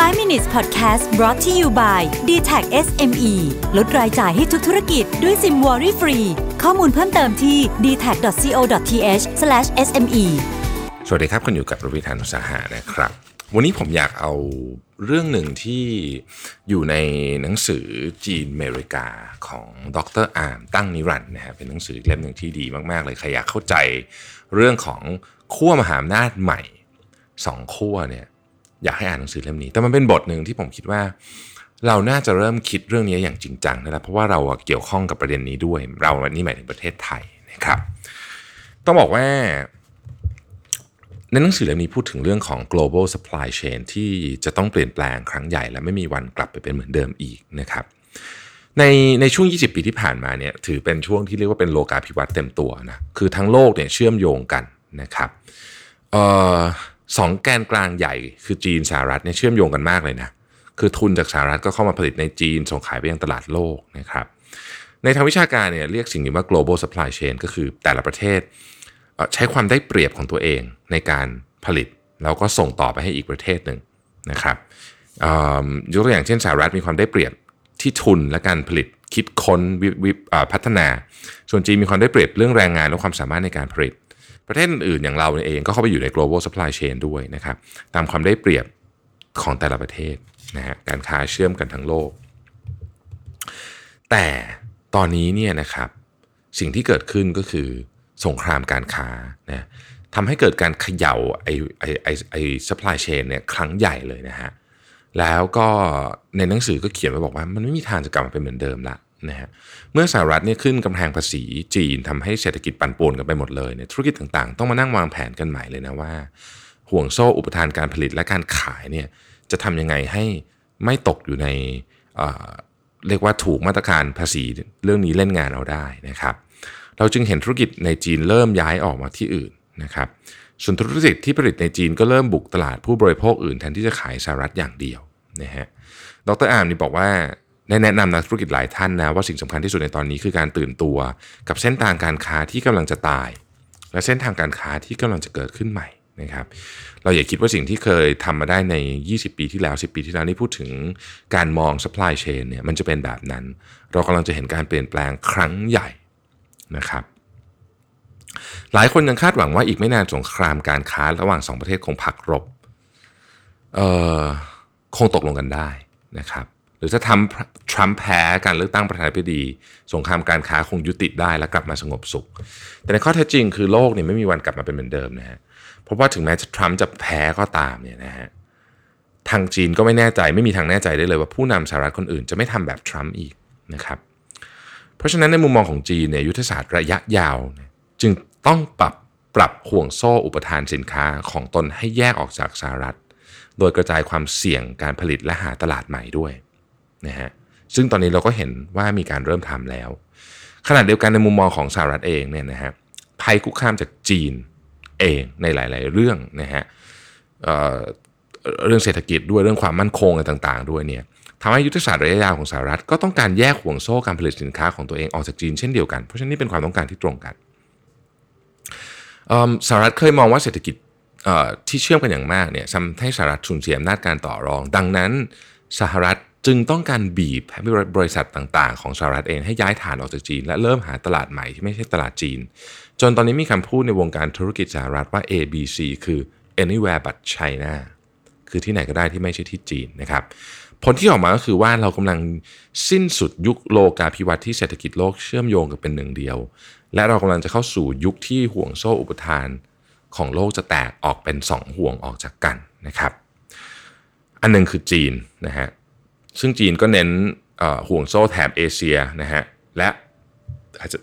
5 minutes podcast brought to you by d t a c SME ลดรายจ่ายให้ทุกธุรกิจด้วยซิมวอรี่ฟรี ข้อมูลเพิ่มเติมที่ d t a c c o t h s m e สวัสดีครับคุณอยู่กับรวิธานุสาหะนะครับ วันนี้ผมอยากเอาเรื่องหนึ่งที่อยู่ในหนังสือจีนอเมริกาของดรอาร์มตั้งนิรันด์นะฮะเป็นหนังสือเล่มหนึ่งที่ดีมากๆเลยใครอยากเข้าใจเรื่องของขั้วมหาอำนาจใหม่สองขั้วเนี่ย อยากให้อ่านหนังสือเล่มนี้ แต่มันเป็นบทหนึ่งที่ผมคิดว่า เราน่าจะเริ่มคิดเรื่องนี้อย่างจริงจังนะครับเพราะว่าเราเกี่ยวข้องกับประเด็นนี้ด้วย เราวันนี้หมายถึงประเทศไทยนะครับ ต้องบอกว่าในหนังสือเล่มนี้พูดถึงเรื่องของ global supply chain ที่จะต้องเปลี่ยนแปลงครั้งใหญ่ และไม่มีวันกลับไปเป็นเหมือนเดิมอีกนะครับในในช่วง 20 ปีที่ผ่านมาเนี่ยถือเป็นช่วงที่เรียกว่าเป็นโลกาภิวัตน์เต็มตัวนะคือทั้งโลกเนี่ยเชื่อมโยงกันนะครับเอ่อ สองแกนกลางใหญ่คือจีนสหรัฐเนี่ยเชื่อมโยงกันมากเลยนะ คือทุนจากสหรัฐก็เข้ามาผลิตในจีนส่งขายไปยังตลาดโลกนะครับ ในทางวิชาการเนี่ยเรียกสิ่งนี้ว่า global supply chain ก็คือแต่ละประเทศใช้ความได้เปรียบของตัวเองในการผลิต แล้วก็ส่งต่อไปให้อีกประเทศหนึ่งนะครับยกตัวอย่างเช่นสหรัฐมีความได้เปรียบที่ทุนและการผลิตคิดค้นวิพัฒนา ส่วนจีนมีความได้เปรียบเรื่องแรงงานและความสามารถในการผลิต ประเทศอื่นๆอย่างเราเองก็เข้าไปอยู่ใน global supply chain ด้วยนะครับ ตามความได้เปรียบของแต่ละประเทศนะฮะการค้าเชื่อมกันทั้งโลก แต่ตอนนี้เนี่ยนะครับสิ่งที่เกิดขึ้นก็คือสงครามการค้านะทำให้เกิดการเขย่าไอ้ไอ้ไอ้ไอ้ supply chain เนี่ยครั้งใหญ่เลยนะฮะแล้วก็ในหนังสือก็เขียนไว้บอกว่ามันไม่มีทางจะกลับมาเป็นเหมือนเดิมละ นะฮะเมื่อสหรัฐเนี่ยขึ้นกำแพงภาษีจีนทำให้เศรษฐกิจปั่นป่วนกันไปหมดเลยเนี่ยธุรกิจต่างๆ ต้องมานั่งวางแผนกันใหม่เลยนะว่า ห่วงโซ่อุปทานการผลิตและการขายเนี่ยจะทำยังไงให้ไม่ตกอยู่ในเรียกว่าถูกมาตรการภาษีเรื่องนี้เล่นงานเอาได้นะครับ เราจึงเห็นธุรกิจในจีนเริ่มย้ายออกมาที่อื่นนะครับส่วนธุรกิจที่ผลิตในจีนก็เริ่มบุกตลาดผู้บริโภคอื่นแทนที่จะขายสหรัฐอย่างเดียวนะฮะดรอาร์มนี่บอกว่า ได้แนะนำนักธุรกิจหลายท่านนะว่าสิ่งสำคัญที่สุดในตอนนี้คือการตื่นตัว กับเส้นทางการค้าที่กำลังจะตาย และเส้นทางการค้าที่กำลังจะเกิดขึ้นใหม่นะครับเราอย่าคิดว่าสิ่งที่เคยทำมาได้ใน 20 ปีที่แล้ว 10 ปีที่แล้วนี่พูดถึงการมอง supply chain เนี่ยมันจะเป็นแบบนั้น เรากำลังจะเห็นการเปลี่ยนแปลงครั้งใหญ่นะครับหลายคนยังคาดหวังว่าอีกไม่นานสงครามการค้าระหว่างสองประเทศคงพักรบคงตกลงกันได้นะครับ หรือถ้าทำทรัมป์แพ้การเลือกตั้งประธานาธิบดีสงครามการค้าคงยุติได้และกลับมาสงบสุข แต่ในข้อเท็จจริงคือโลกเนี่ยไม่มีวันกลับมาเป็นเหมือนเดิมนะฮะเพราะว่าถึงแม้ทรัมป์จะแพ้ก็ตามเนี่ยนะฮะทางจีนก็ไม่แน่ใจไม่มีทางแน่ใจได้เลยว่าผู้นำสหรัฐคนอื่นจะไม่ทำแบบทรัมป์อีกนะครับเพราะฉะนั้นในมุมมองของจีนเนี่ยยุทธศาสตร์ระยะยาว จึงต้องปรับปรับห่วงโซ่อุปทานสินค้าของตนให้แยกออกจากสหรัฐ โดยกระจายความเสี่ยงการผลิตและหาตลาดใหม่ด้วย นะฮะซึ่งตอนนี้เราก็เห็นว่ามีการเริ่มทำแล้ว ขณะเดียวกันในมุมมองของสหรัฐเองเนี่ยนะฮะภัยคุกคามจากจีนเองในหลาย ๆ เรื่องนะฮะเเรื่องเศรษฐกิจด้วยเรื่องความมั่นคงอะไรต่าง ๆ ด้วยเนี่ยทำให้ยุทธศาสตร์ระยะยาวของสหรัฐก็ต้องการแยกห่วงโซ่การผลิตสินค้าของตัวเองออกจากจีนเช่นเดียวกัน เพราะฉะนั้นนี่เป็นความต้องการที่ตรงกันสหรัฐเคยมองว่าเศรษฐกิจที่เชื่อมกันอย่างมากเนี่ยทำให้สหรัฐสูญเสียอำนาจการต่อรอง ดังนั้นสหรัฐ จึงต้องการบีบให้บริษัทต่างๆ ของสหรัฐเองให้ย้ายฐานออกจากจีน และเริ่มหาตลาดใหม่ที่ไม่ใช่ตลาดจีน จนตอนนี้มีคำพูดในวงการธุรกิจสหรัฐว่า ABC คือ anywhere but China คือที่ไหนก็ได้ที่ไม่ใช่ที่จีนนะครับผลที่ออกมาก็คือว่าเรากำลังสิ้นสุดยุคโลกาภิวัตน์ที่เศรษฐกิจโลกเชื่อมโยงกันเป็นหนึ่งเดียว และเรากำลังจะเข้าสู่ยุคที่ห่วงโซ่อุปทานของโลกจะแตกออกเป็น 2 ห่วงออกจากกันนะครับ อันนึงคือจีนนะฮะ ซึ่งจีนก็เน้นห่วงโซ่แถบเอเชียนะฮะและอาจจะ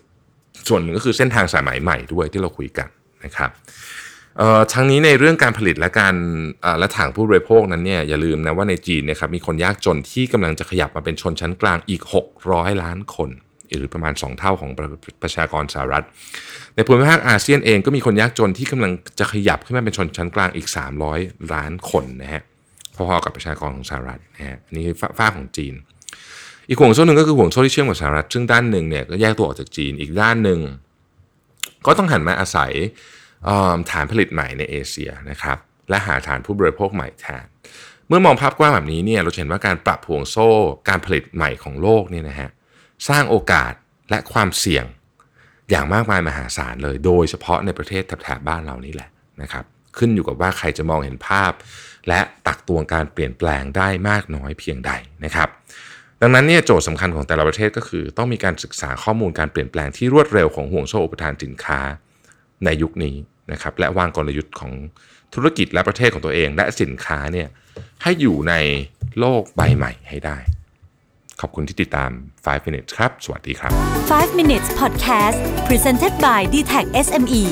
ส่วนหนึ่งก็คือเส้นทางสายไหมใหม่ด้วยที่เราคุยกันนะครับทั้งนี้ในเรื่องการผลิตและการและถางผู้บริโภคนั้นเนี่ยอย่าลืมนะว่าในจีนนี่ยครับมีคนยากจนที่กำลังจะขยับมาเป็นชนชั้นกลางอีก 600 ล้านคน หรือประมาณ 2 เท่าของประชากรสหรัฐ ในภูมิภาคอาเซียนเองก็มีคนยากจนที่กำลังจะขยับขึ้นมาเป็นชนชั้นกลางอีก 300 ล้านคนนะฮะ พอๆกับประชากรของสหรัฐนะฮะนี่ฝ้าของจีน อีกห่วงโซ่หนึ่งก็คือห่วงโซ่ที่เชื่อมกับสหรัฐ ซึ่งด้านหนึ่งเนี่ยก็แยกตัวออกจากจีนอีกด้านหนึ่งก็ต้องหันมาอาศัยฐานผลิตใหม่ในเอเชียนะครับและหาฐานผู้บริโภคใหม่แทนเมื่อมองภาพกว้างแบบนี้เนี่ยเราเห็นว่าการปรับห่วงโซ่ การผลิตใหม่ของโลกเนี่ยนะฮะสร้างโอกาสและความเสี่ยงอย่างมากมายมหาศาลเลย โดยเฉพาะในประเทศแถบๆบ้านเรานี่แหละนะครับ ขึ้นอยู่กับว่าใครจะมองเห็นภาพ และตักตวงการเปลี่ยนแปลงได้มากน้อยเพียงใดนะครับดังนั้นเนี่ยโจทย์สำคัญของแต่ละประเทศก็คือ ต้องมีการศึกษาข้อมูลการเปลี่ยนแปลงที่รวดเร็วของห่วงโซ่อุปทานสินค้าในยุคนี้นะครับและวางกลยุทธ์ของธุรกิจและประเทศของตัวเอง และสินค้าเนี่ยให้อยู่ในโลกใบใหม่ให้ได้ ขอบคุณที่ติดตาม 5 minutes ครับ สวัสดีครับ 5 minutes podcast presented by d t e c h SME